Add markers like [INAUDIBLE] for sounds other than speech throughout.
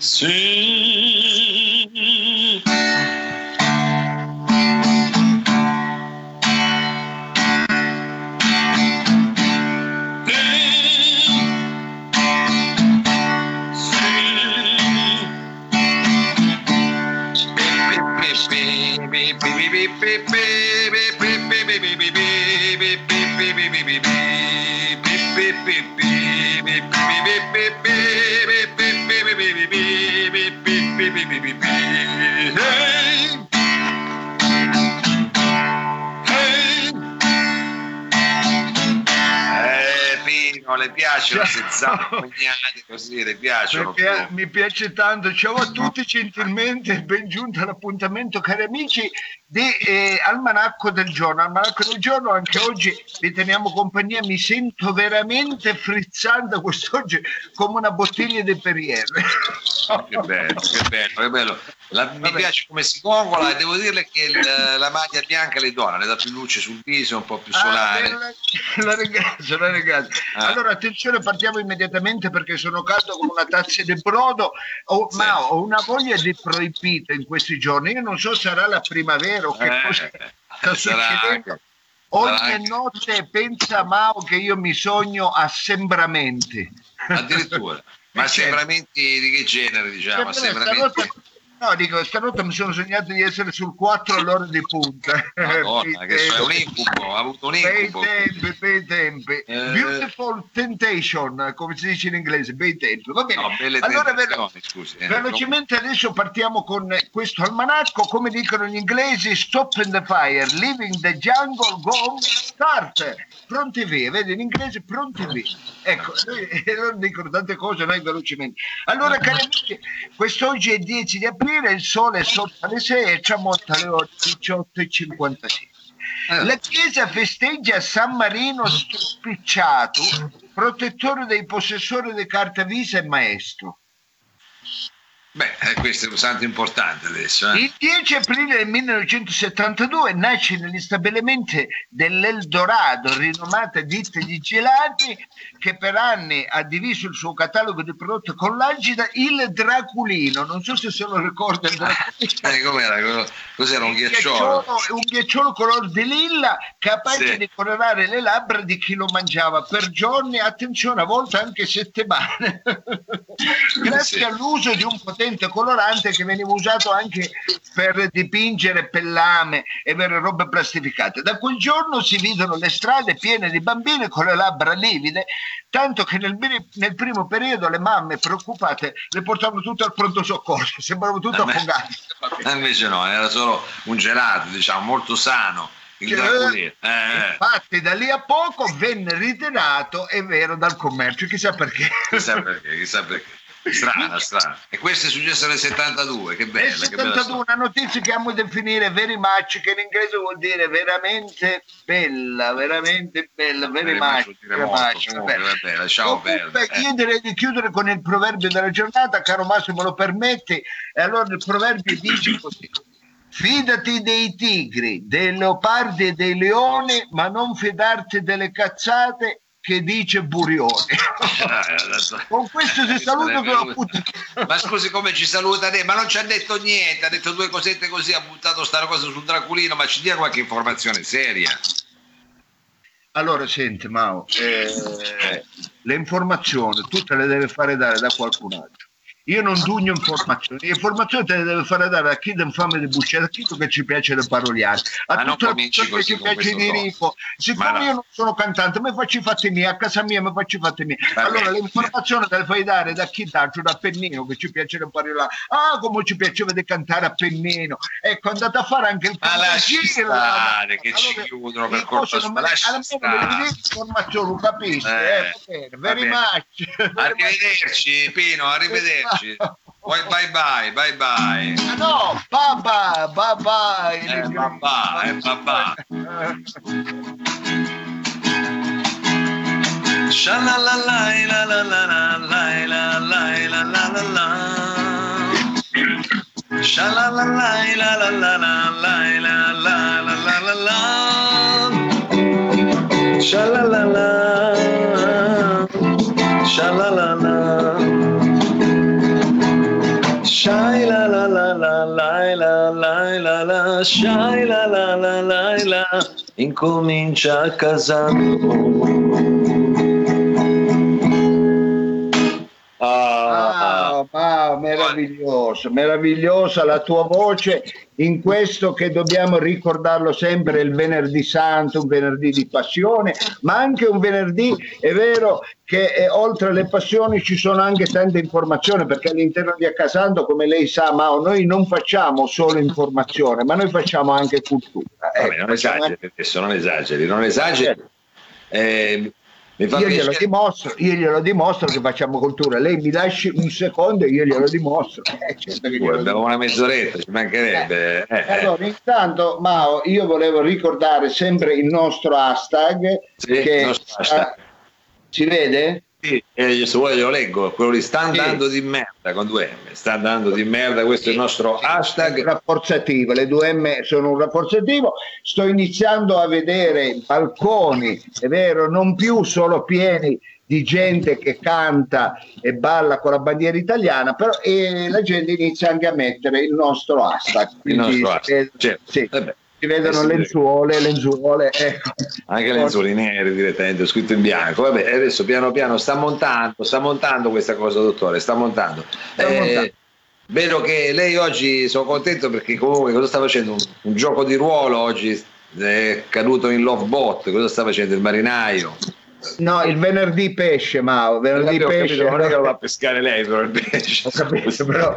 See. Le piacciono queste zampognate così, le piacciono. Mi, pia- mi piace tanto, ciao a tutti gentilmente, ben giunti all'appuntamento cari amici di eh, Almanacco del giorno. Almanacco del giorno, anche oggi vi teniamo compagnia, mi sento veramente frizzante quest'oggi come una bottiglia di Perrier. Che bello, che bello, che bello. La- mi piace come si congola e devo dirle che il- la maglia bianca le dona, le dà più luce sul viso, un po' più Ah, solare. bella- la ringrazio, la ringrazio. Ah. Allora, attenzione, partiamo immediatamente perché sono caldo come una tazza di brodo, Ho- Sì. ma ho una voglia di proibito in questi giorni. Io non so se sarà la primavera o che Eh, cosa sta succedendo. Ogni notte pensa Mao che io mi sogno assembramenti. addirittura. Ma assembramenti di che genere, diciamo? Assembramenti... stanotte- No, dico, stanotte mi sono sognato di essere sul 4 all'ora di punta. Madonna, [LAUGHS] che so, è un incubo, ha avuto un Bei incubo. tempi, bei tempi. Eh. Beautiful temptation, come si dice in inglese, bei tempi. Va bene. No, allora, ve- tentazioni, scusi. eh. velocemente adesso partiamo con questo almanacco, come dicono gli inglesi, stop in the fire, leaving the jungle, go, start. Pronti via, vedi in inglese pronti via. Ecco, noi- [LAUGHS] e loro dicono tante cose, noi velocemente. Allora, cari amici, quest'oggi è 10 di aprile, il sole è sotto le 6 e tramonta alle ore 18.56. Eh. La Chiesa festeggia San Marino Spicciato, protettore dei possessori di carta visa e maestro. Beh, eh, questo è un santo importante adesso. Eh. Il 10 aprile del 1972 nasce negli stabilimenti dell'Eldorado, rinomata ditta di gelati, che per anni ha diviso il suo catalogo di prodotti con l'agida, il Draculino. Non so se se lo ricorda il [LAUGHS] Draculino. Eh, com'era? Cos'era un Un ghiacciolo? un ghiacciolo color di lilla capace Sì. di colorare le labbra di chi lo mangiava per giorni, attenzione, a volte anche settimane. [LAUGHS] Grazie Sì. all'uso di un potente colorante che veniva usato anche per dipingere pellame e avere robe plastificate. Da quel giorno si vedono le strade piene di bambini con le labbra livide, tanto che nel, nel primo periodo le mamme preoccupate le portavano tutte al pronto soccorso, sembravano tutte beh. affogate. Eh, Invece no, era solo un gelato, diciamo, molto sano. Il Cioè. Eh, eh. Infatti da lì a poco venne ritirato, è vero, dal commercio, chissà perché. Chissà perché, chissà perché. Strana, strana. E questo è successo nel 72, che Nel bella, che bella 72 storia. una notizia che amo definire very much, che in inglese vuol dire veramente bella, veramente bella, very Very much much. very much, vabbè. vabbè, lasciamo perdere. io direi di chiudere con il proverbio della giornata, caro Massimo lo permetti, e allora il proverbio dice così. Fidati dei tigri, dei leopardi e dei leoni, ma non fidarti delle cazzate che dice Burione. Con questo che ho buttato. Ma scusi come ci saluta lei? Ma non ci ha detto niente, ha detto due cosette così, ha buttato sta cosa sul Draculino, ma ci dia qualche informazione seria. Allora, senti, Mao, eh, le informazioni tu te le deve fare dare da qualcun altro. Io non dugno informazioni, le informazioni te le deve fare dare a chi ti infame di buccia, a chi che ci piace le paroliare, a tutte le persone che ci piace di rico. Siccome no. io non sono cantante, mi faccio i fatti miei, a casa mia mi faccio i fatti miei. Allora le informazioni te le fai dare da chi d'altro, da Pennino, che ci piace le parolare. Ah, come ci piaceva di cantare a Pennino. Ecco, andate a fare anche il Ma lasci stare, che ci chiudono per colpa sua, almeno dite informazioni, capisci? Eh, Eh, va bene, va very bene. much. [LAUGHS] Very much. Arrivederci, Pino, arrivederci. Poi bye bye, bye bye. Ah, no, bye bye, bye bye. Eh, papà, eh, papà. Shalalalai, la la la la la la la la la la la. Shalalalai, la la la la la la la la la la la. Shalalala. La la la la la la la la Incomincia a casa Ah, ma meraviglioso, meravigliosa la tua voce in questo che dobbiamo ricordarlo sempre il venerdì santo, un venerdì di passione, ma anche un venerdì è vero che eh, oltre alle passioni ci sono anche tante informazioni perché all'interno di Accasando, come lei sa, Mao, noi non facciamo solo informazione, ma noi facciamo anche cultura. Vabbè, Ecco, non esageri, adesso non esageri, non esageri. Eh, mi fa Io glielo, dimostro, io glielo dimostro che facciamo cultura. Lei mi lasci un secondo e io glielo dimostro. Eh, certo glielo Abbiamo dimostro. una mezz'oretta, ci mancherebbe. eh, eh. Allora, intanto, Mao, io volevo ricordare sempre il nostro hashtag. Sì, che, nostro hashtag. ah, si vede? Sì, eh, se vuoi glielo leggo, quello lì sta Sì. andando di merda con due M, sta andando di merda, questo è il nostro hashtag. rafforzativo, le due M sono un rafforzativo. Sto iniziando a vedere balconi, è vero, non più solo pieni di gente che canta e balla con la bandiera italiana, però e la gente inizia anche a mettere il nostro hashtag. Il nostro hashtag. vede- Certo. sì. Si vedono Eh lenzuole, lenzuole, ecco. Anche le lenzuoli nere direttamente, scritto in bianco. Vabbè, adesso piano piano sta montando, sta montando questa cosa, dottore, sta montando. Sta Eh, montando. Vedo che lei oggi sono contento perché comunque cosa sta facendo? Un, un gioco di ruolo oggi è caduto in love bot, cosa sta facendo il marinaio? No, il venerdì pesce, Mao, venerdì Ho capito, pesce. non è che lo va a pescare lei però il pesce. Ho capito, però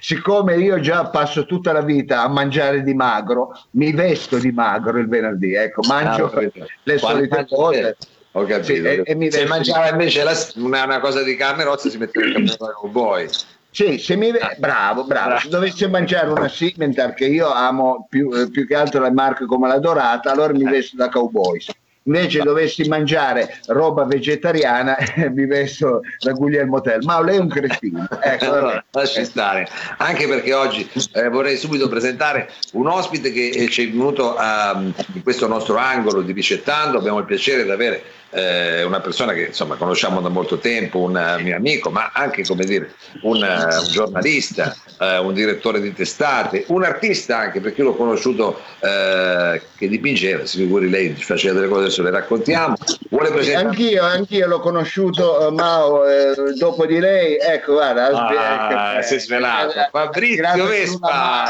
siccome io già passo tutta la vita a mangiare di magro, mi vesto di magro il venerdì, ecco, mangio Ah, ho capito. le solite cose. Ho capito. Sì, e- e mi Se mangiava invece la- una, una cosa di carne rozza si metteva il cappello da cowboy. Sì, se mi ve- bravo, bravo. Se dovessi mangiare una Simmental, che io amo più, eh, più che altro le marche come la Dorata, allora mi vesto da cowboy. Invece dovessi mangiare roba vegetariana, [LAUGHS] mi vesto da Guglielmo Tell. Ma lei è un cretino. [LAUGHS] Ecco. Allora, lasci stare, anche perché oggi eh, vorrei subito presentare un ospite che eh, ci è venuto a- in questo nostro angolo di Ricettando, abbiamo il piacere di avere eh, una persona che insomma conosciamo da molto tempo, un eh, mio amico, ma anche come dire un, eh, un giornalista, eh, un direttore di testate, un artista anche perché io l'ho conosciuto che dipingeva, si figuri lei faceva delle cose, adesso le raccontiamo. Vuole presentare? Anch'io, anch'io l'ho conosciuto eh, Mao eh, dopo di lei, ecco guarda, Ah, eh, si è svelato. eh, Fabrizio ha tirato giù Vespa.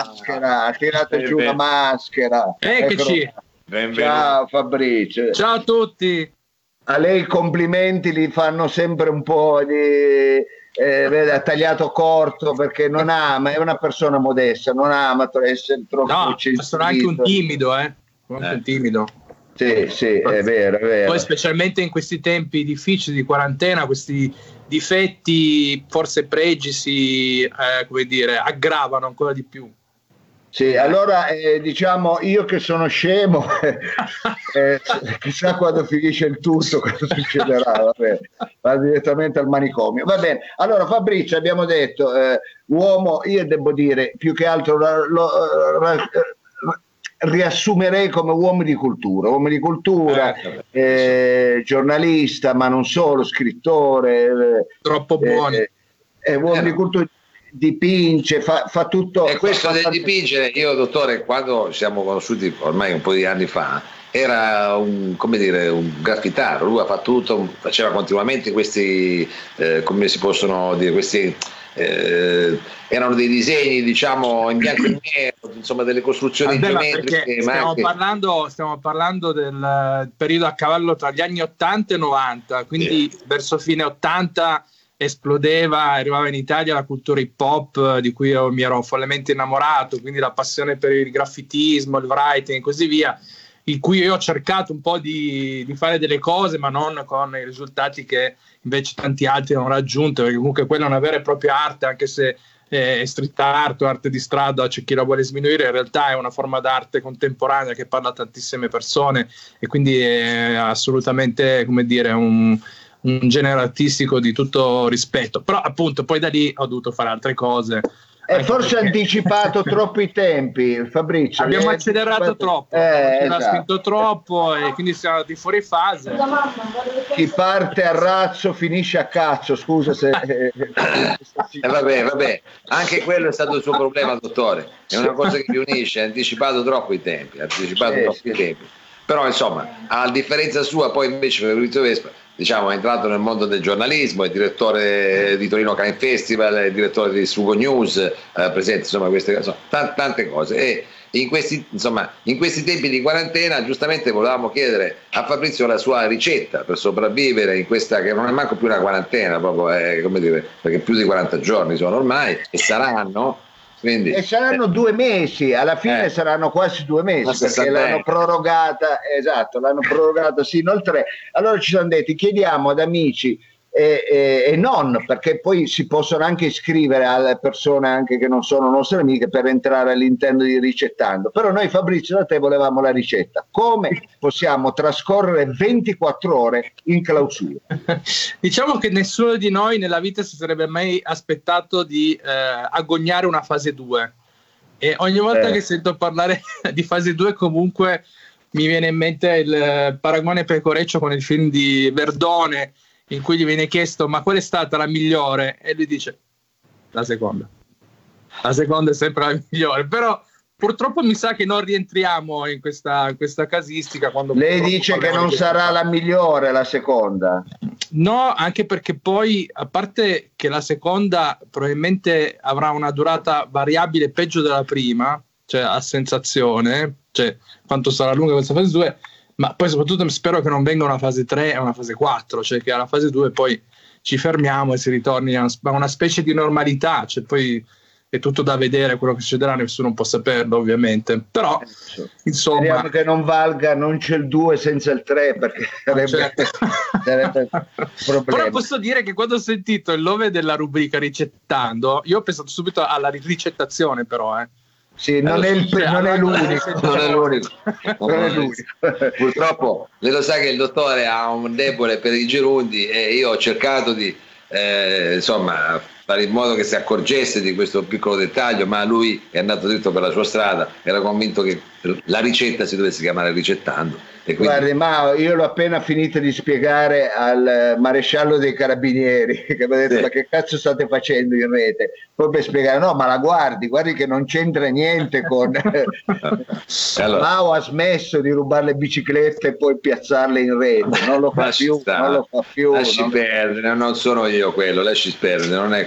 ha tirato Eh, giù una maschera. Eccoci. Eccolo. Benvenuto. Ciao Fabrizio. Ciao a tutti. A lei i complimenti li fanno sempre un po' di eh, vede, ha tagliato corto perché non ama, è una persona modesta, non ama essere troppo No, sono anche un timido, eh. Sono anche Eh. un timido. Sì, sì, è vero, è vero. Poi specialmente in questi tempi difficili di quarantena, questi difetti, forse pregi si, eh, come dire, aggravano ancora di più. Sì, allora eh, diciamo io che sono scemo, [LAUGHS] eh, chissà quando finisce il tutto cosa succederà, vabbè, va direttamente al manicomio. Va bene, allora Fabrizio abbiamo detto, eh, uomo, io devo dire più che altro lo- lo- ra- riassumerei come uomo di cultura, uomo di cultura, Eh, eh, giornalista, ma non solo, scrittore, eh, Troppo buoni. eh, è uomo Eh, di no. cultura, dipinge, fa, fa tutto. E questo fa- del fa- dipingere, io dottore, quando ci siamo conosciuti ormai un po' di anni fa, era un, come dire, un graffitaro, lui ha fatto tutto, faceva continuamente questi, eh, come si possono dire, questi, eh, erano dei disegni diciamo in bianco e nero, insomma delle costruzioni ma geometriche, stiamo, anche- parlando, stiamo parlando del eh, periodo a cavallo tra gli anni 80 e 90, quindi verso fine 80 esplodeva, arrivava in Italia la cultura hip hop eh, di cui io mi ero follemente innamorato, quindi la passione per il graffitismo, il writing e così via, in cui io ho cercato un po' di, di fare delle cose, ma non con i risultati che invece tanti altri hanno raggiunto, perché comunque quella è una vera e propria arte, anche se eh, street art o arte di strada, c'è chi la vuole sminuire, in realtà è una forma d'arte contemporanea che parla a tantissime persone e quindi è assolutamente, come dire, un, un genere artistico di tutto rispetto. Però appunto poi da lì ho dovuto fare altre cose. E Anche forse ha perché- anticipato [LAUGHS] troppo i tempi, Fabrizio. Abbiamo accelerato troppo, Eh, ha esatto. spinto troppo e quindi siamo andati fuori fase. Chi parte a razzo finisce a cazzo, scusa se... eh, E vabbè, vabbè, anche quello è stato il suo problema, dottore. È una cosa che vi unisce, ha anticipato troppo i tempi, ha anticipato Sì, troppo sì. i tempi. Però insomma, a differenza sua, poi invece Fabrizio Vespa, diciamo, è entrato nel mondo del giornalismo, è direttore di Torino Crime Festival, è direttore di Sugo News, eh, presente insomma queste insomma, tan- tante cose. E in questi, insomma, in questi tempi di quarantena, giustamente volevamo chiedere a Fabrizio la sua ricetta per sopravvivere in questa che non è manco più una quarantena, proprio, è, come dire, perché più di 40 giorni sono ormai e saranno. Quindi, E saranno due mesi, alla fine Eh. saranno quasi due mesi perché l'hanno prorogata, esatto, l'hanno prorogata sino al 3. Allora ci siamo detti, chiediamo ad amici e, e- e non, perché poi si possono anche iscrivere alle persone anche che non sono nostre amiche per entrare all'interno di Ricettando. Però noi Fabrizio da te volevamo la ricetta. Come possiamo trascorrere 24 ore in clausura? [LAUGHS] Diciamo che nessuno di noi nella vita si sarebbe mai aspettato di eh, agognare una fase 2 e ogni volta Eh. che sento parlare [LAUGHS] di fase 2 comunque mi viene in mente il eh, paragone pecoreccio con il film di Verdone in cui gli viene chiesto ma qual è stata la migliore? E lui dice la seconda. La seconda è sempre la migliore però purtroppo mi sa che non rientriamo in questa, in questa casistica quando Lei dice che non sarà la migliore la seconda. No, anche perché poi, a parte che la seconda probabilmente avrà una durata variabile peggio della prima, cioè a sensazione, cioè quanto sarà lunga questa fase 2, ma poi soprattutto spero che non venga una fase 3 e una fase 4, cioè che alla fase 2 poi ci fermiamo e si ritorni a una specie di normalità, cioè poi è tutto da vedere quello che succederà, nessuno può saperlo ovviamente, però insomma... Speriamo che non valga, non c'è il 2 senza il 3 perché [LAUGHS] sarebbe, Certo. [LAUGHS] sarebbe. Però posso dire che quando ho sentito il nome della rubrica ricettando, io ho pensato subito alla ricettazione, però. Eh. Sì, non, è, il, Cioè, non è l'unico. non è l'unico. Non è l'unico. Purtroppo, lei lo sa che il dottore ha un debole per i gerundi e io ho cercato di eh, insomma fare in modo che si accorgesse di questo piccolo dettaglio, ma lui è andato dritto per la sua strada, era convinto che la ricetta si dovesse chiamare ricettando. Quindi, Guardi, ma io l'ho appena finito di spiegare al maresciallo dei carabinieri [LAUGHS] che mi ha detto Sì. ma che cazzo state facendo in rete? Poi per spiegare no ma la guardi, guardi che non c'entra niente con... [LAUGHS] Allora, Mao ha smesso di rubare le biciclette e poi piazzarle in rete, non lo fa più, non lo fa più. lasci non- perdere, non sono io quello, lasci perdere, non è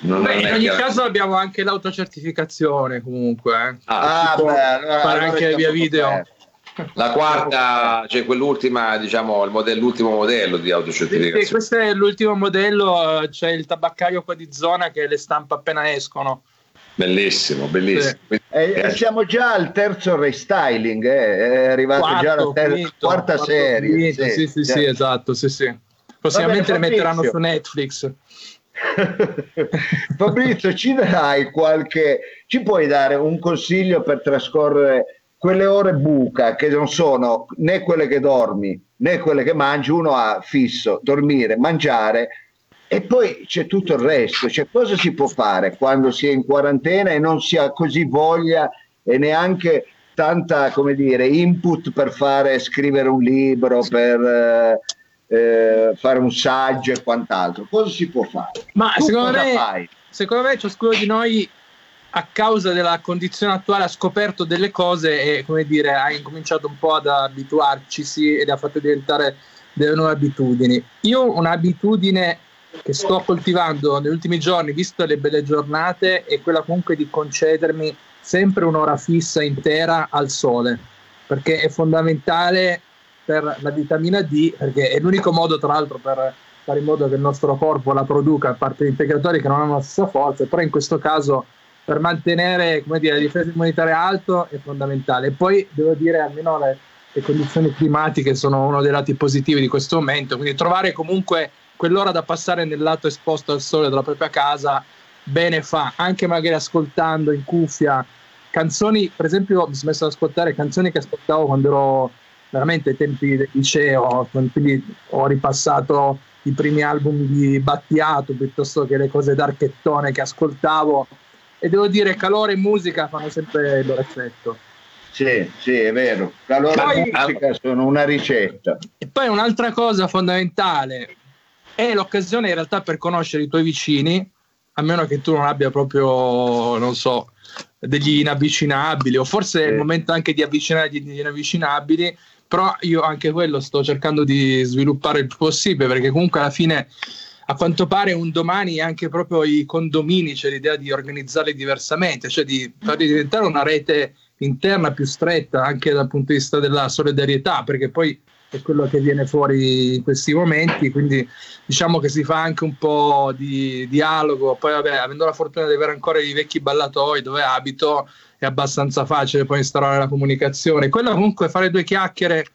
Non Beh, in ogni che- caso abbiamo anche l'autocertificazione comunque. eh. Ah, Ah, beh, allora- fare allora anche via video. coperti. La quarta, cioè quell'ultima, diciamo, il modello, l'ultimo modello di Sì, sì, autocertificazione. questo è l'ultimo modello, eh, c'è il tabaccaio qua di zona che le stampa appena escono. Bellissimo, bellissimo. Quindi- E, e siamo già al terzo restyling, eh, è arrivata già la Quarto, ter- quinto, quarta quarto, serie. quinto, Sì, sì, già. sì, esatto, sì, sì. Prossimamente le bene, metteranno su Netflix. [LAUGHS] Fabrizio, ci darai qualche, ci puoi dare un consiglio per trascorrere quelle ore buca che non sono né quelle che dormi né quelle che mangi, uno ha fisso, dormire, mangiare e poi c'è tutto il resto, cioè cosa si può fare quando si è in quarantena e non si ha così voglia e neanche tanta, come dire, input per fare, scrivere un libro, per eh, eh, fare un saggio e quant'altro. Cosa si può fare? Ma secondo me, fai? secondo me ciascuno di noi a causa della condizione attuale ha scoperto delle cose e come dire ha incominciato un po' ad abituarci sì, ed ha fatto diventare delle nuove abitudini. Io un'abitudine che sto coltivando negli ultimi giorni, visto le belle giornate, è quella comunque di concedermi sempre un'ora fissa intera al sole, perché è fondamentale per la vitamina D, perché è l'unico modo tra l'altro per fare in modo che il nostro corpo la produca, a parte gli integratori che non hanno la stessa forza, però in questo caso per mantenere dire, la difesa immunitaria alto è fondamentale. Poi devo dire almeno le, le condizioni climatiche sono uno dei lati positivi di questo momento, quindi trovare comunque quell'ora da passare nel lato esposto al sole della propria casa bene fa, anche magari ascoltando in cuffia canzoni, per esempio mi sono messo ad ascoltare canzoni che ascoltavo quando ero veramente ai tempi del liceo, quindi ho ripassato i primi album di Battiato piuttosto che le cose d'archettone che ascoltavo e devo dire calore e musica fanno sempre il loro effetto. Sì, sì, è vero. Calore Poi- e musica sono una ricetta. E poi un'altra cosa fondamentale è l'occasione in realtà per conoscere i tuoi vicini, a meno che tu non abbia proprio, non so, degli inavvicinabili, o forse è il Sì. momento anche di avvicinare gli inavvicinabili, però io anche quello sto cercando di sviluppare il possibile, perché comunque alla fine a quanto pare un domani anche proprio i condomini c'è l'idea di organizzarli diversamente, cioè di farli diventare una rete interna più stretta anche dal punto di vista della solidarietà, perché poi è quello che viene fuori in questi momenti, quindi diciamo che si fa anche un po' di dialogo, poi vabbè, avendo la fortuna di avere ancora i vecchi ballatoi dove abito è abbastanza facile poi instaurare la comunicazione. Quello comunque fare due chiacchiere,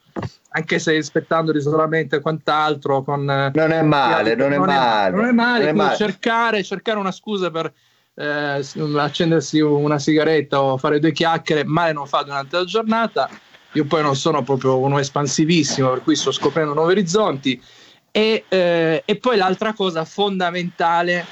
anche se rispettando l'isolamento e quant'altro, con Non è male, non è male. non è male, non è male. Cercare, cercare una scusa per eh, accendersi una sigaretta o fare due chiacchiere, male non fa durante la giornata. Io poi non sono proprio uno espansivissimo, per cui sto scoprendo nuovi orizzonti. E, eh, e poi l'altra cosa fondamentale,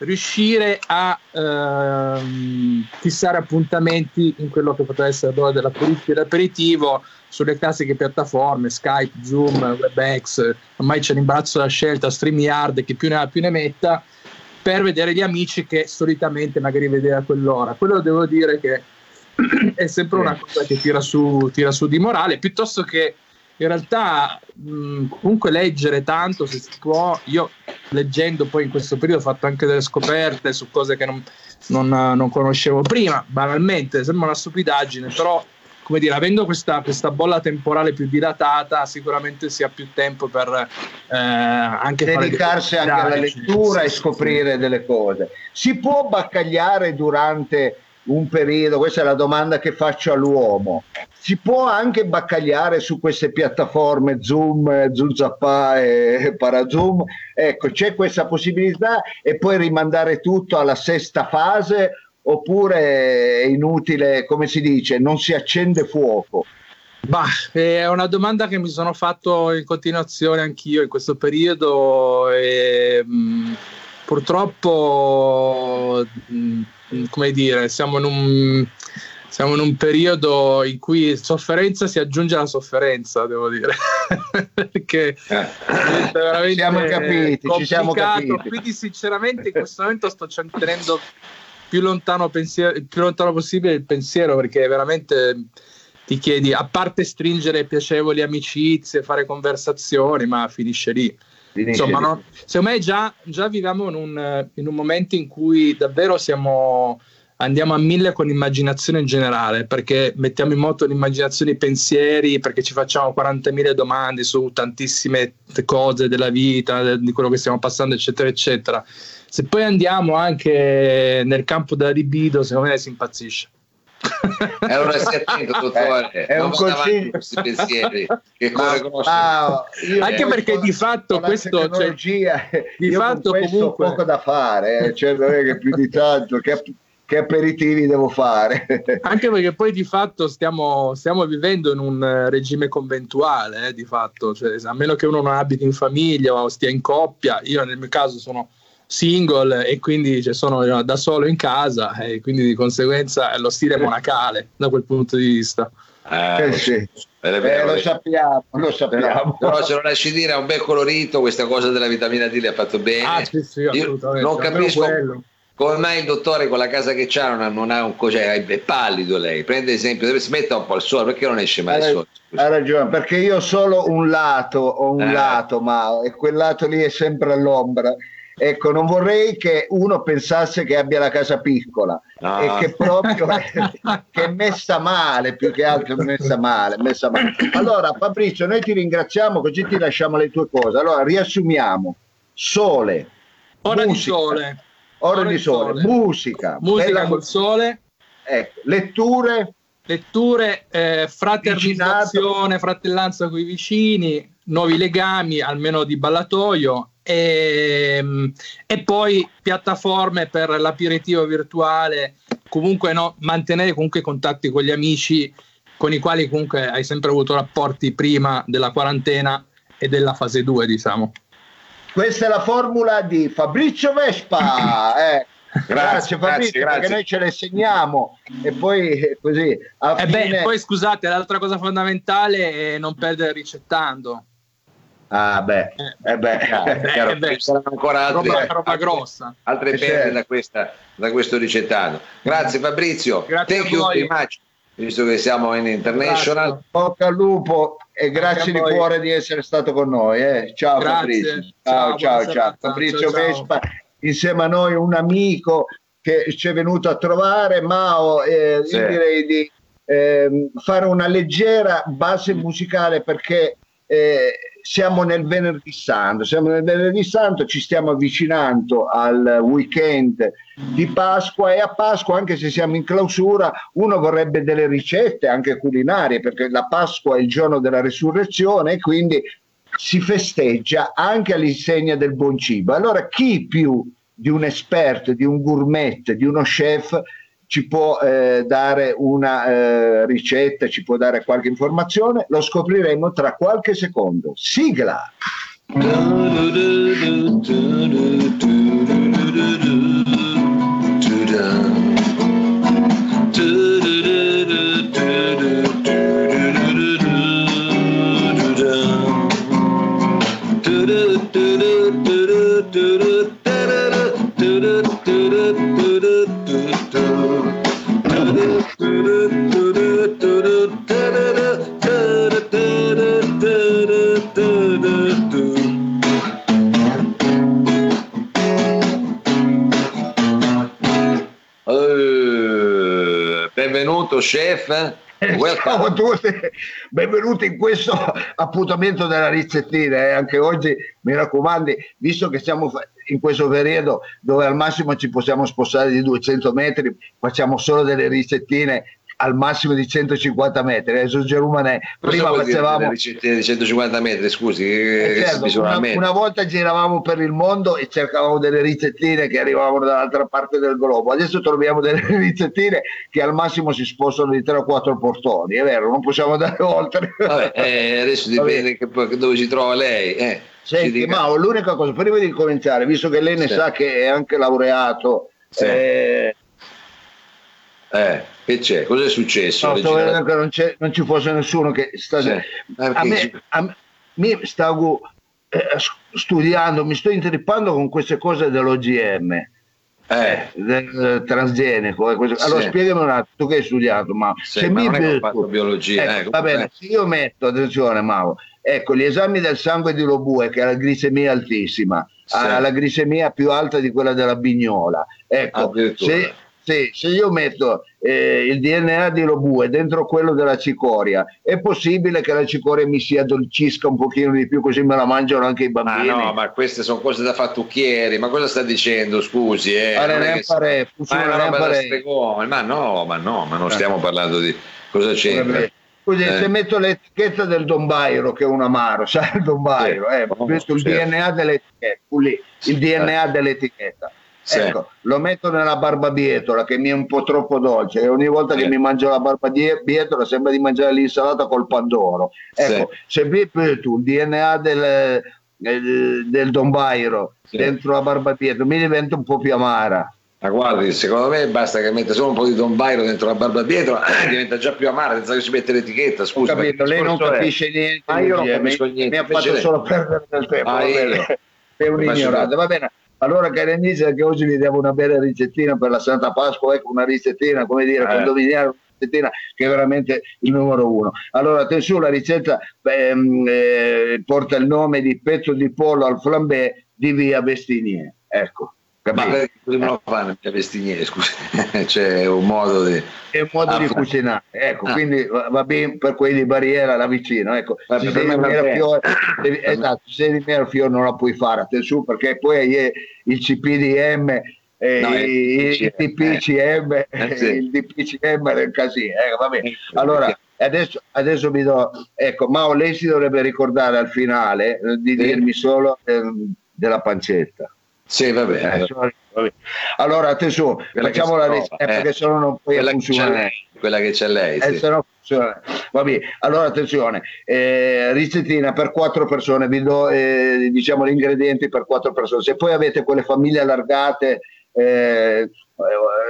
riuscire a ehm, fissare appuntamenti in quello che potrebbe essere l'ora dell'aperitivo, dell'aperitivo sulle classiche piattaforme, Skype, Zoom, WebEx, ormai c'è l'imbarazzo della scelta, StreamYard, che più ne ha più ne metta, per vedere gli amici che solitamente magari vedere a quell'ora. Quello devo dire che [CLEARS THROAT] è sempre una cosa che tira su, tira su di morale, piuttosto che in realtà mh, comunque leggere tanto se si può. Io leggendo poi in questo periodo ho fatto anche delle scoperte su cose che non, non, non conoscevo prima, banalmente, sembra una stupidaggine, però come dire, avendo questa, questa bolla temporale più dilatata, sicuramente si ha più tempo per eh, anche dedicarsi anche alla lettura Sì, e sì, scoprire delle cose. Si può baccagliare durante un periodo? Questa è la domanda che faccio all'uomo. Si può anche baccagliare su queste piattaforme Zoom, Zuzappa e Parazoom? Ecco, c'è questa possibilità e poi rimandare tutto alla sesta fase oppure è inutile, come si dice, non si accende fuoco? Bah, è una domanda che mi sono fatto in continuazione anch'io in questo periodo e mh, purtroppo, mh, come dire, siamo in, un, siamo in un periodo in cui sofferenza si aggiunge alla sofferenza, devo dire, [LAUGHS] perché veramente Siamo capiti, ci siamo capiti. Quindi sinceramente in questo momento sto tenendo più lontano, pensiero, più lontano possibile il pensiero perché veramente ti chiedi, a parte stringere piacevoli amicizie, fare conversazioni, ma finisce lì. Insomma, no? secondo me già, già viviamo in un, in un momento in cui davvero siamo, andiamo a mille con l'immaginazione in generale, perché mettiamo in moto l'immaginazione, i pensieri, perché ci facciamo 40.000 domande su tantissime cose della vita, di quello che stiamo passando, eccetera, eccetera. Se poi andiamo anche nel campo della libido, secondo me si impazzisce. E allora stai attento, dottore. È un [LAUGHS] consiglio. con questi pensieri che Ma- come conosci. ma io Anche perché con- di fatto con la questo, cioè, tecnologia, di fatto questo comunque- poco da fare, eh, cioè non è che più di tanto che, che aperitivi devo fare. [LAUGHS] Anche perché poi di fatto stiamo, stiamo vivendo in un eh, regime conventuale, eh, di fatto, cioè, a meno che uno non abiti in famiglia o stia in coppia, io nel mio caso sono single e quindi cioè, sono eh, da solo in casa e quindi di conseguenza è lo stile monacale da quel punto di vista. Eh, Eh, sì. è Eh, vero, lo sappiamo, lo però, sappiamo. però se lo lasci dire è un bel colorito questa cosa della vitamina D le ha fatto bene Ah, sì, sì, non capisco come mai il dottore con la casa che c'ha non ha, non ha un co- cioè, è pallido lei prende esempio deve smetta un po' il sole perché non esce mai il sole hai ragione, perché io ho solo un lato, ho un Eh. lato, ma e quel lato lì è sempre all'ombra. Ecco, non vorrei che uno pensasse che abbia la casa piccola No. e che proprio è, che è messa male, più che altro è messa male, messa male. Allora, Fabrizio, noi ti ringraziamo, così ti lasciamo le tue cose. Allora, riassumiamo: sole, Ora di musica, sole, ora di sole, musica, musica bella col sole, ecco, letture, letture, eh, fraternizzazione, fratellanza con i vicini, nuovi legami, almeno di ballatoio, e, e poi piattaforme per l'aperitivo virtuale, comunque no, mantenere comunque contatti con gli amici con i quali comunque hai sempre avuto rapporti prima della quarantena e della fase 2, diciamo. Questa è la formula di Fabrizio Vespa. [LAUGHS] eh. Grazie, Fabrizio, perché noi ce le segniamo e poi eh, così a E fine... Eh beh, poi scusate, l'altra cosa fondamentale è non perdere ricettando. Ah beh, eh beh. Eh, [LAUGHS] Chiaro, eh beh, ci saranno ancora altre, roba, roba altre- grossa. altre Eh, perle certo. da, questa- da questo ricettato. Grazie Fabrizio, Grazie thank a you very much, visto che siamo in international. Grazie. Bocca al lupo e grazie a di cuore di essere stato con noi. eh. Ciao Grazie. Fabrizio. Ciao, Ciao, ciao. Fabrizio Ciao, ciao. Vespa, insieme a noi un amico che ci è venuto a trovare, Mao, eh, Sì. io direi di ehm, fare una leggera base musicale perché eh, siamo nel venerdì santo, siamo nel venerdì santo, ci stiamo avvicinando al weekend di Pasqua e a Pasqua, anche se siamo in clausura, uno vorrebbe delle ricette anche culinarie perché la Pasqua è il giorno della resurrezione e quindi si festeggia anche all'insegna del buon cibo. Allora chi più di un esperto, di un gourmet, di uno chef ci può eh, dare una eh, ricetta, ci può dare qualche informazione? Lo scopriremo tra qualche secondo. Sigla! Chef, Ciao a welcome. tutti, benvenuti in questo appuntamento della ricettina. eh. Anche oggi mi raccomando, visto che siamo in questo periodo dove al massimo ci possiamo spostare di 200 metri, facciamo solo delle ricettine al massimo di 150 metri. Adesso Gerumane Cosa prima dire facevamo di 150 metri, scusi, Eh, che certo, una, una volta giravamo per il mondo e cercavamo delle ricettine che arrivavano dall'altra parte del globo. Adesso troviamo delle [LAUGHS] ricettine che al massimo si spostano di 3 o 4 portoni, è vero, non possiamo andare oltre. Vabbè, eh, adesso [LAUGHS] dipende che dove si trova lei. Eh. Senti. Mao, l'unica cosa, prima di cominciare, visto che lei ne Sì. sa che è anche laureato, Sì. eh, Eh, che c'è? Cosa è successo? no, sto vedendo che non, c'è- non ci fosse nessuno che sta... Sì. A perché me, a me stavo eh, studiando, mi sto intrippando con queste cose dell'OGM. Eh, del transgenico. eh, Allora Sì. spiegami un attimo, tu che hai studiato, ma Sì, se ma mi metto- biologia, ecco, eh, va bene, se io metto, attenzione Mauro, ecco, gli esami del sangue di Lobue che ha la glicemia altissima, Sì. ha la glicemia più alta di quella della bignola, ecco, se, sì, se io metto eh, il DNA di Lobue dentro quello della cicoria, è possibile che la cicoria mi si addolcisca un pochino di più così me la mangiano anche i Ma bambini? no, ma queste sono cose da fattucchieri, ma cosa sta dicendo? Scusi, eh? Allora, non è impare, ma è una stregone, ma no, ma no, ma non Eh. stiamo parlando di cosa c'entra. Scusi, Eh. se metto l'etichetta del Don Bairo, che è un amaro, [LAUGHS] sai il Don Bairo, eh, Oh, il certo. DNA il DNA dell'etichetta. Ecco, lo metto nella barbabietola che mi è un po' troppo dolce e ogni volta che mi mangio la barbabietola sembra di mangiare l'insalata col pandoro. Ecco, se metti tu il DNA del, del, Don Bairo dentro la barbabietola mi diventa un po' più amara. Ma guardi, secondo me basta che metta solo un po' di Don Bairo dentro la barbabietola, [CLEARS THROAT] diventa già più amara senza che si mette l'etichetta. Scusa, capito, lei non discorso è? capisce niente, Ma io non Luigi, capisco mi, niente, mi ha invece fatto solo perdere del tempo. Ah, va bene. È un Mi ignorante, va bene. Allora, cari amici, che oggi vi diamo una bella ricettina per la Santa Pasqua, ecco una ricettina, come dire, Eh. ricettina che è veramente il numero uno. Allora, attenzione, la ricetta beh, mm, eh, porta il nome di pezzo di pollo al flambé di via Vestinier. Ecco, Ma capito? perché come lo fanno a vestiniere, scusi? [LAUGHS] C'è un modo di... È un modo Ah, di fa- cucinare, ecco, Ah. quindi va bene per quelli di barriera là vicino, ecco. Se per sei me di va bene. Mirafiore, devi- [COUGHS] esatto, se di Mirafiore non la puoi fare, attenzione, perché poi hai il CPDM, eh, No, è il il DPCM, Eh, sì. il DPCM del casino, ecco, va bene. Allora, adesso, adesso vi do, ecco, Mao, lei si dovrebbe ricordare al finale eh, di dirmi solo ehm, della pancetta. Sì, va bene. Eh. Allora, che facciamo la ricetta, eh. perché sennò non puoi quella che c'è funzionare. lei, quella che c'è lei, Eh, sì. se no funziona. Va bene. Allora attenzione, eh, ricettina per quattro persone, vi do eh, diciamo gli ingredienti per quattro persone. Se poi avete quelle famiglie allargate eh,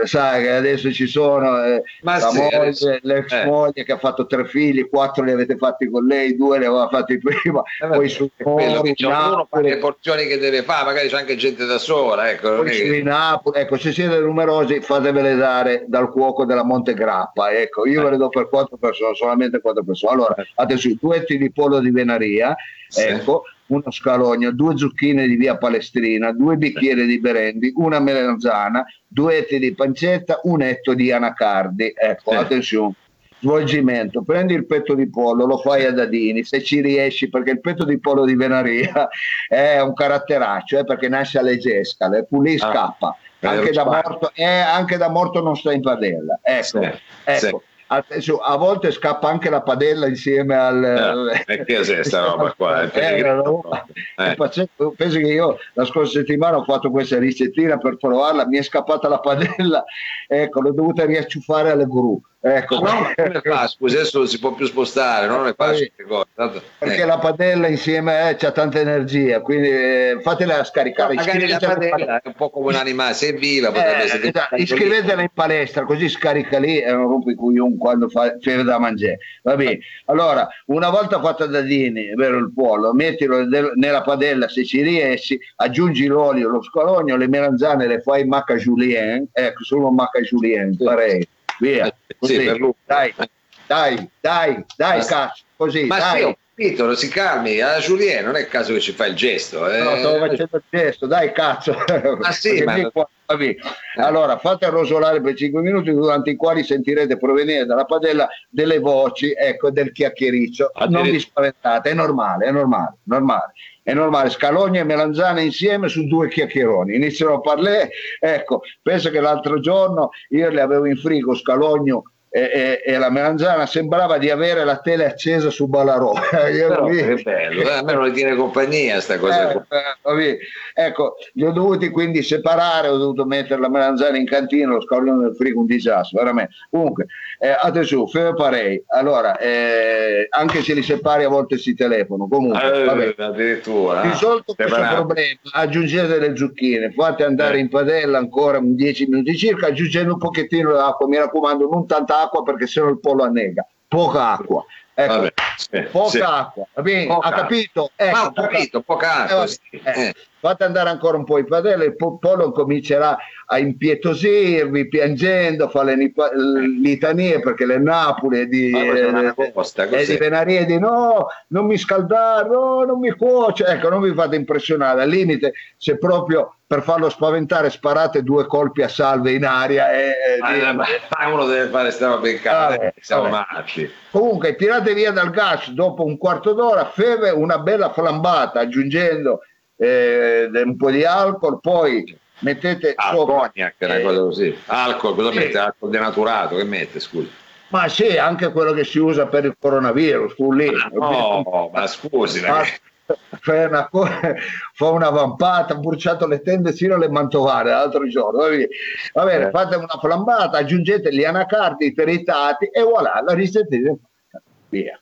sai che adesso ci sono eh, la sì, moglie, adesso- l'ex eh. moglie che ha fatto tre figli, quattro li avete fatti con lei, due li aveva fatti [LAUGHS] prima, Eh, poi su c'è ognuno fa Napoli, le porzioni che deve fare, magari c'è anche gente da sola, ecco. poi su che- Napoli. Ecco, se siete numerosi fatevele dare dal cuoco della Montegrappa. Ecco, io ve le do per quattro persone, solamente quattro persone. Allora, adesso due etti di pollo di Venaria, Sì. ecco, uno scalogno, due zucchine di via Palestrina, due bicchieri di berendi, una melanzana, due etti di pancetta, un etto di anacardi. Ecco, Sì. attenzione. Svolgimento, prendi il petto di pollo, lo fai a dadini, se ci riesci, perché il petto di pollo di Venaria [LAUGHS] è un caratteraccio, eh, perché nasce alle gescale, pulì Ah. scappa, Eh, anche da, morto, eh, anche da morto non sta in padella. Ecco, Sì, ecco. Adesso, a volte scappa anche la padella insieme al... Eh, e che cos'è sta roba qua? [LAUGHS] Eh, è Eh. pazzesco. Penso che io la scorsa settimana ho fatto questa ricettina per provarla, mi è scappata la padella, ecco, l'ho dovuta riacciuffare alle gru. Ecco, no, come fa? Scusi, adesso non si può più spostare, non è facile. Sì. tanto- perché eh. la padella insieme eh, c'ha tanta energia, quindi eh, fatela scaricare. magari la padella è un po' come un animale, se è viva potrebbe Eh, essere esatto, iscrivetela in palestra così scarica lì e non rompi i coglioni quando fa c'è da mangiare va bene allora una volta fatto dadini è vero il pollo mettilo nella padella se ci riesci aggiungi l'olio lo scalogno le melanzane le fai macca julien ecco solo macca julien farei via Eh, sì, così. per lui. dai dai dai dai Ma- cazzo così Ma dai sì, ho capito, si calmi, a Julien non è il caso che ci fa il gesto. eh. No, stavo facendo il gesto, dai cazzo. Ma sì, ma- qua, vabbè. Allora, fate rosolare per 5 minuti durante i quali sentirete provenire dalla padella delle voci, ecco, del chiacchiericcio. Non vi spaventate, è normale, è normale, normale. È normale, scalogna e melanzane insieme su due chiacchieroni. Iniziano a parlare, ecco, penso che l'altro giorno io le avevo in frigo scalogno e, e- e la melanzana sembrava di avere la tele accesa su Ballarò. [LAUGHS] Però che bello, eh, a me non le tiene compagnia sta cosa. eh, eh. Ecco, li ho dovuti quindi separare, ho dovuto mettere la melanzana in cantina, lo scalone nel frigo, un disastro, veramente. Comunque, eh, adesso, fai parei, allora, eh, anche se li separi a volte si telefono, comunque, vabbè. addirittura. Risolto questo separato. problema, aggiungete le zucchine, fate andare in padella ancora un 10 minuti circa, aggiungendo un pochettino d'acqua, mi raccomando, non tanta acqua perché sennò il pollo annega, poca acqua. Ecco, Vabbè, sì, poca sì. acqua, va bene? Poca ha capito? Ecco, ho capito, poca eh, acqua. vabbè, sì. eh, Eh. Fate andare ancora un po' in padella, il po- pollo comincerà a impietosirvi piangendo, fa le nipa- litanie perché le Napoli è di, eh, posta, cos'è? di Venaria di no, non mi scaldare, no, non mi cuoce, ecco, non vi fate impressionare, al limite se proprio per farlo spaventare sparate due colpi a salve in aria e, Ma, e- ma- ma uno deve fare in casa, Vabbè, siamo vabbè. matti. Comunque tirate via dal gas dopo un quarto d'ora, feve una bella flambata aggiungendo eh, un po' di alcol, poi mettete Ah, sopra. cognac, eh, cosa così. Alcol, cosa sì. mette? Alcol denaturato, che mette, scusi? Ma sì, anche quello che si usa per il coronavirus, fu lì. Ah, No, ma scusi, Fa, ragazzi. fa una, co- fa una vampata, ha bruciato le tende sino alle mantovane l'altro giorno. Va bene, Va bene, Eh. fate una flambata, aggiungete gli anacardi, i tritati e voilà, la fatta. Via.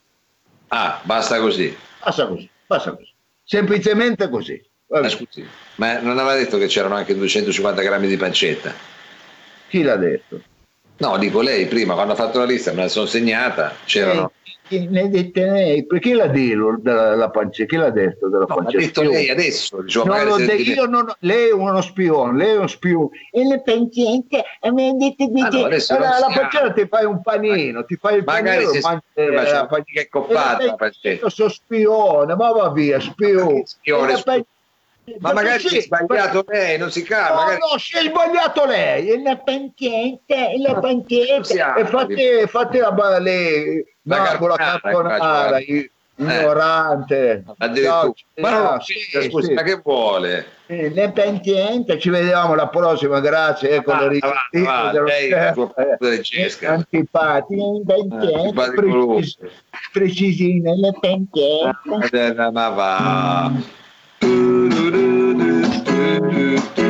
Ah, basta così. Passa così, passa così. Semplicemente così. Ma scusi, ma non aveva detto che c'erano anche 250 grammi di pancetta? Chi l'ha detto? No, dico lei prima, quando ha fatto la lista, me la sono segnata, c'erano... Eh, ne dite lei? Perché l'ha detto della la pancetta? Chi l'ha detto della No, ma pancetta? detto lei adesso, diciamo, Non magari l'ho detto, io non, lei è uno spione, lei è uno spione. E le pancette, e mi ha detto di Ah, no, la, si la pancetta ti fai un panino, ti fai il Magari panino, se mangi, eh, la pancetta. che coppata la pancetta. Sono spione, ma va via, spione. Spione, spione. Ma magari si è sbagliato lei, non si No, calma, magari... no, si è sbagliato lei. E la pancetta, e la pancetta. siamo, E fate, fate la, le, La no, con la carbonara, infatti, i- ignorante. Ma no, ciao, sì, sì, scusi, sì. ma che vuole? Eh, Le pancette, ci vediamo la prossima, grazie. Ecco Ah, le va, dello lei, Eh, antipatico lui. precis- precisine, pancette. Eh, Ma va. Vabbè.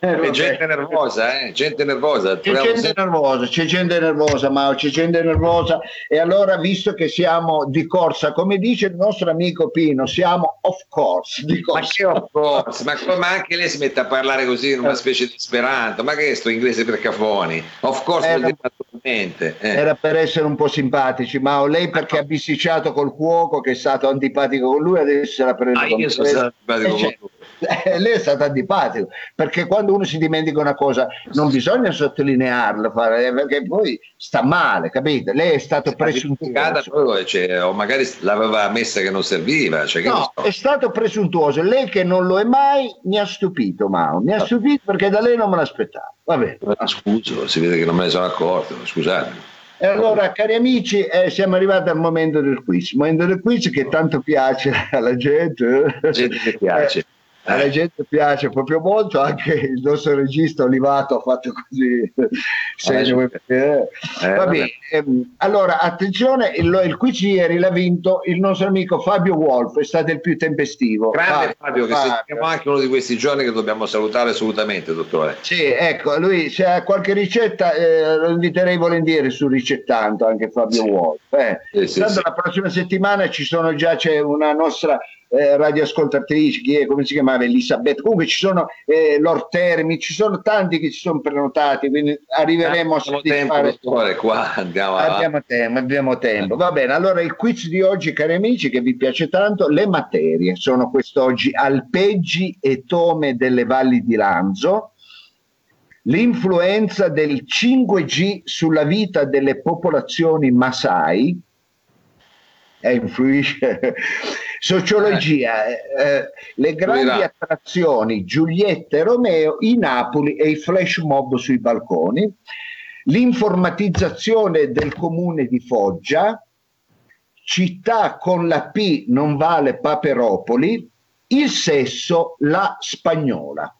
Vabbè. gente nervosa, eh? Gente nervosa. C'è gente sempre- nervosa, c'è gente nervosa, Mao, c'è gente nervosa e allora visto che siamo di corsa, come dice il nostro amico Pino, siamo of course di Ma corsa. che of course, ma, ma anche lei si mette a parlare così in una specie di speranto, ma che è sto inglese per cafoni? Of course Eh, vuol ma- naturalmente. eh. Era per essere un po' simpatici, Mao, lei perché ha bisticciato col cuoco che è stato antipatico con lui, adesso se la prende Ah, io sono stato antipatico Eh, con cioè, lui. [LAUGHS] eh, lei è stato antipatico perché quando uno si dimentica una cosa non bisogna sottolinearla fare, eh, perché poi sta male capite lei è stato presuntuoso cioè, o magari l'aveva messa che non serviva. Cioè, che no, so. è stato presuntuoso lei che non lo è mai mi ha stupito Mao mi ha stupito perché da lei non me l'aspettavo va bene Ah, scuso, si vede che non me ne sono accorto, scusate. E allora, cari amici, eh, siamo arrivati al momento del quiz. Il momento del quiz che tanto piace alla gente. Gente che piace. Eh, alla gente piace proprio molto, anche il nostro regista Olivato ha fatto così. Eh, eh. Eh, Va bene, ehm, allora attenzione, il, il quiz ieri l'ha vinto il nostro amico Fabio Wolf, è stato il più tempestivo. Grande Fabio, che Fabio. sentiamo anche uno di questi giorni che dobbiamo salutare assolutamente, dottore. Sì, ecco, lui se ha qualche ricetta eh, lo inviterei volentieri su Ricettando anche Fabio Sì. Wolf. eh. Sì, sì. la prossima settimana ci sono già, c'è una nostra eh, radioascoltatrice, chi è, come si chiamava, Elisabetta, comunque ci sono eh, Lord Termi, ci sono tanti che si sono prenotati, quindi arriveremo a Abbiamo tempo, soddisfare... dottore, qua andiamo. Abbiamo tempo, abbiamo tempo. Va bene, allora il quiz di oggi, cari amici, che vi piace tanto, le materie sono quest'oggi alpeggi e tome delle valli di Lanzo, l'influenza del 5G sulla vita delle popolazioni Masai, eh, influisce, sociologia, eh, eh, le grandi attrazioni Giulietta e Romeo, i Napoli e i flash mob sui balconi, l'informatizzazione del comune di Foggia, città con la P non vale Paperopoli, il sesso, la spagnola.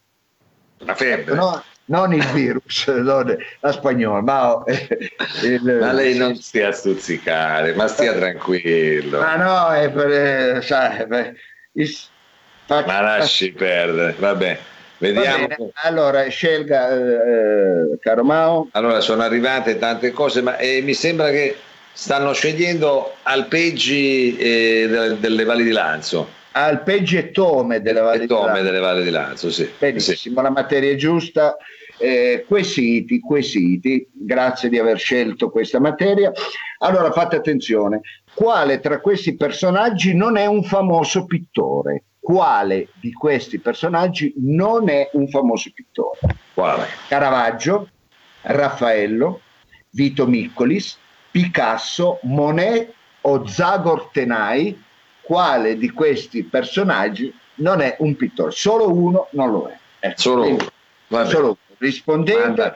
La febbre. No, non il virus, [LAUGHS] non la spagnola, ma, eh, il- Ma lei non stia a stuzzicare, ma stia tranquillo. Ma no, è per, eh, sai, per- is- faccio- Ma lasci perdere, vabbè. Va Vediamo. bene, Allora, scelga, eh, caro Mao. Allora, sono arrivate tante cose, ma eh, mi sembra che stanno scegliendo alpeggi eh, delle, delle valli di Lanzo. Al peggio e tome della Valle delle valli di Lanzo, sì. Benissimo, Sì. la materia è giusta. Eh, quesiti, quesiti, grazie di aver scelto questa materia. Allora fate attenzione, quale tra questi personaggi non è un famoso pittore? Quale di questi personaggi non è un famoso pittore? Quale? Caravaggio, Raffaello, Vito Miccolis, Picasso, Monet o Zagor Tenai, quale di questi personaggi non è un pittore? Solo uno non lo è. Ecco, Solo quindi, solo uno. Rispondete,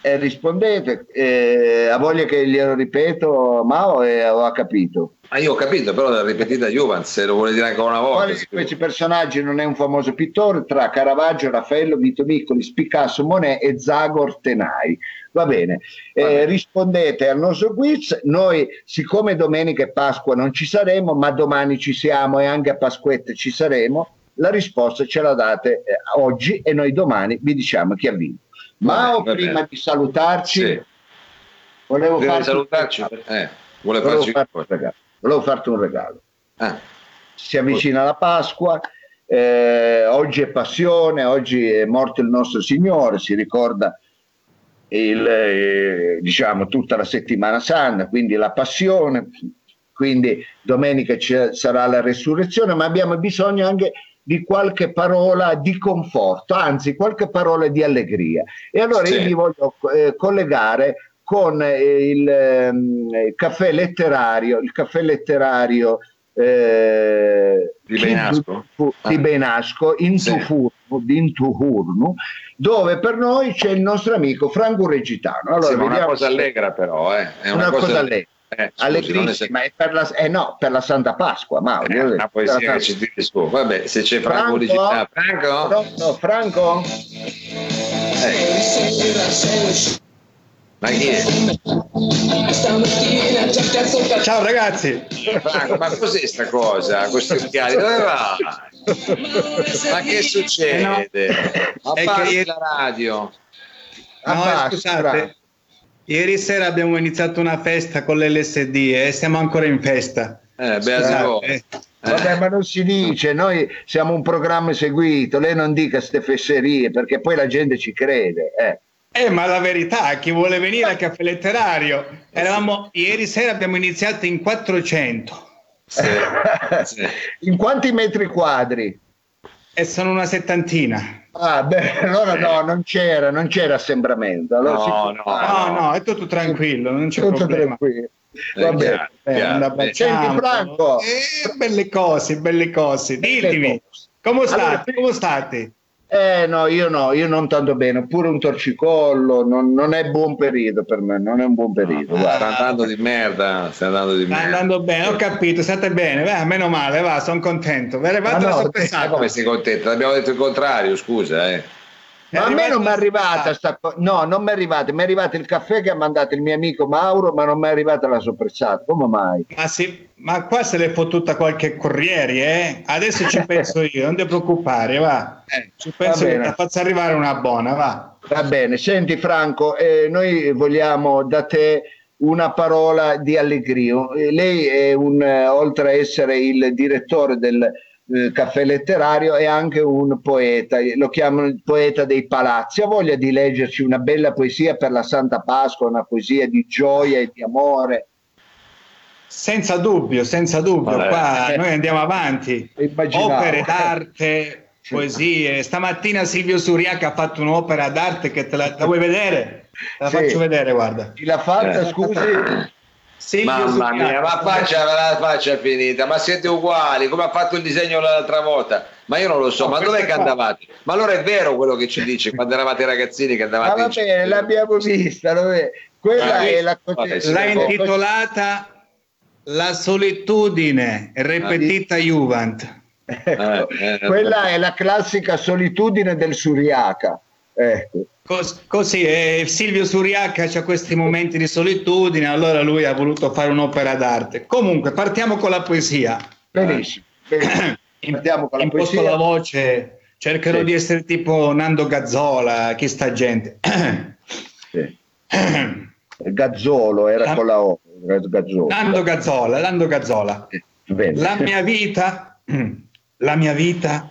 eh, rispondete. Eh, ha voglia che glielo ripeto, Mao, e ho capito. Ma io ho capito, però la ripetita Juvan, se lo vuole dire ancora una volta. Quale di questi personaggi non è un famoso pittore? Tra Caravaggio, Raffaello, Vito Miccolis, Picasso, Monet e Zagor Tenai. Va bene, Eh, Va bene. rispondete al nostro quiz. Noi, siccome domenica e Pasqua non ci saremo, ma domani ci siamo e anche a Pasquetta ci saremo, la risposta ce la date eh, oggi e noi domani vi diciamo chi ha vinto. Ma prima bene. di salutarci, Sì. volevo farti, salutarci, eh, vuole volevo farci farti un regalo. Volevo farti un regalo. Ah, si avvicina la Pasqua, eh, oggi è passione, oggi è morto il nostro Signore, si ricorda il, eh, diciamo, tutta la settimana santa, quindi la passione, quindi domenica ci sarà la resurrezione, ma abbiamo bisogno anche di qualche parola di conforto, anzi qualche parola di allegria. E allora Sì. io vi voglio eh, collegare con eh, il, il caffè letterario, il caffè letterario eh, Di Benasco? Ah. di Benasco in Sì. Tufurnu, di Intuhurnu, dove per noi c'è il nostro amico Franco Regitano. Allora, sì, ma una vediamo cosa se- allegra però, eh. È una, cosa, allegra. Eh, scusi, è per la, eh no, per la Santa Pasqua, ma eh, una poesia che ci tiri su. Vabbè, se c'è Franco Franco? Digitale. Franco? Pronto, Franco? Eh, ma chi è? Ciao ragazzi, Franco, ma cos'è sta cosa? Questi occhiali? Dove va? Ma che succede? Ma È che ieri- la radio. No, Abbassa, scusate, ieri sera abbiamo iniziato una festa con l'LSD e siamo ancora in festa. Eh, voi. eh. Vabbè, ma non si dice, noi siamo un programma seguito, lei non dica ste fesserie perché poi la gente ci crede. Eh. Eh, ma la verità, chi vuole venire al caffè letterario? Eravamo, ieri sera abbiamo iniziato in 400 Sì, [LAUGHS] sì. In quanti metri quadri? e sono una settantina. Ah, beh, [LAUGHS] allora no, non c'era, non c'era assembramento. Allora No, no, fare. No, no, è tutto tranquillo, non c'è tutto problema. tranquillo. Eh, Va bene. Eh, baciamo. Senti, Franco. Eh, belle cose, belle cose. Ditemi, come Allora, state? Come state? Eh no, io no, io non tanto bene, pure un torcicollo, non, non è buon periodo per me, non è un buon periodo. Sta guarda. andando di merda, sta andando di Sta merda. andando bene, ho capito, state bene, va, meno male, va, sono contento. Ve ne Ma fate la no, Ma sorpresa. come sei contento? Abbiamo detto il contrario, scusa, eh. Ma a me non mi è arrivata sta co- no, non mi è arrivata, mi è arrivato il caffè che ha mandato il mio amico Mauro, ma non mi è arrivata la soppressata. Come mai? Ma, sì, ma qua se l'è fottuta qualche corriere, eh? Adesso ci [LAUGHS] penso io, non ti preoccupare, va. Eh, Ci penso io, ti faccio arrivare una buona, va. Va bene, senti Franco, eh, noi vogliamo da te una parola di allegria. Eh, Lei è un, eh, oltre a essere il direttore del eh, caffè letterario, è anche un poeta, lo chiamano il poeta dei palazzi. Ha voglia di leggerci una bella poesia per la Santa Pasqua, una poesia di gioia e di amore? Senza dubbio, senza dubbio, Vabbè. qua noi andiamo avanti. Immaginavo. Opere d'arte, poesie. Stamattina Silvio Suriaca ha fatto un'opera d'arte che te la, la vuoi vedere? Te la Sì. faccio vedere, guarda. Chi l'ha fatta, Eh. scusi? Silvio Mamma mia, ma faccia la faccia è finita, ma siete uguali, come ha fatto il disegno l'altra volta? Ma io non lo so, No, ma dov'è che andavate? Ma allora è vero quello che ci dice quando eravate ragazzini che Ah, andavate va in bene, l'abbiamo vista. vabbè. Quella Ah, è la vabbè, sì, L'ha sì. intitolata La solitudine ripetita Juvent. Ecco, Eh, eh, quella è la classica solitudine del Suriaca. Ecco. Cos- così, eh, Silvio Suriaca c'ha questi momenti di solitudine, allora lui ha voluto fare un'opera d'arte. Comunque, partiamo con la poesia. Benissimo. benissimo. [CLEARS THROAT] Partiamo con la Imposto poesia. la voce, cercherò Sì. di essere tipo Nando Gazzola, chi sta gente. [CLEARS THROAT] Sì. Gazzolo era Ah. con la O. Gazzolo. Nando Gazzola, Nando Gazzola. Bene. La mia vita, [CLEARS THROAT] la mia vita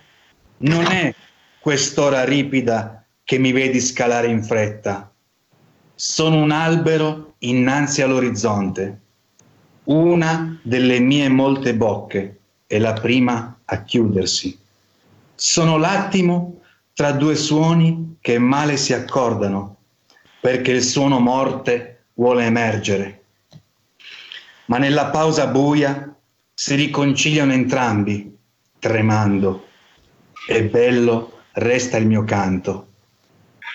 non è quest'ora ripida che mi vedi scalare in fretta. Sono un albero innanzi all'orizzonte, una delle mie molte bocche e la prima a chiudersi. Sono l'attimo tra due suoni che male si accordano, perché il suono morte vuole emergere ma nella pausa buia si riconciliano entrambi, tremando. E bello resta il mio canto.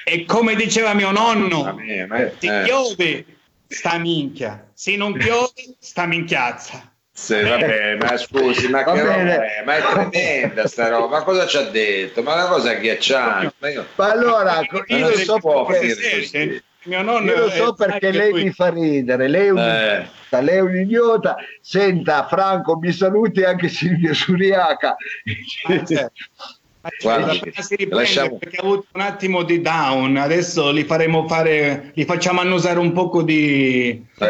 E come diceva mio nonno, ma- ti eh. chiodi, sta minchia, se non [LAUGHS] chiodi, sta minchiazza. Sì, vabbè, ma scusi, ma che roba è? Ma è tremenda sta roba, ma cosa ci ha detto? Ma una cosa agghiacciante. Ma io- Ma allora, io non lo so perché. Mio nonno io lo è- so perché lei lui- mi fa ridere. Lei è un Eh. idiota, lei è un idiota. Senta, Franco, mi saluti anche Silvio Suriaca. Ah, certo. Guardi, si riprende lasciamo- perché ha avuto un attimo di down. Adesso li faremo fare, li facciamo annusare un poco di va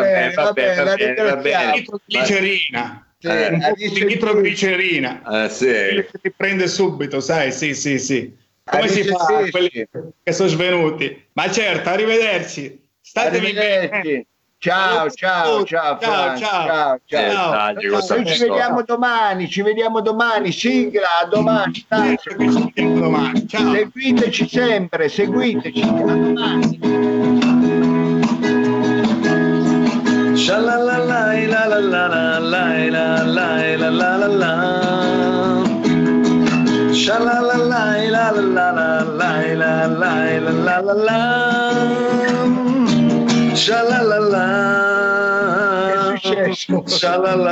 bene, va bene, la ringraziamo. nitroglicerina. Sì, Eh, un ha po' di nitroglicerina. Eh, sì. Ti prende subito, sai? Sì, sì, sì. Come Ah, si fa quelli che sono svenuti? Ma certo, arrivederci. Statevi bene. Ciao, ciao, ciao, Ciao, ciao. ciao, ciao. Ciao. Noi ci vediamo domani, ci vediamo domani, sigla, a domani. Certo. Ciao. Seguiteci sempre, seguiteci. A domani. Shalalalai, la la la la la la la la la la la. La la la Shalalala. Che è successo? la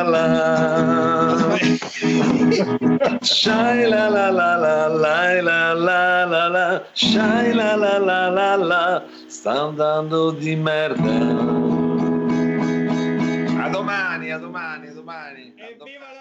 la, Shalalala. Sta andando di merda. A domani, a domani, a domani. Evviva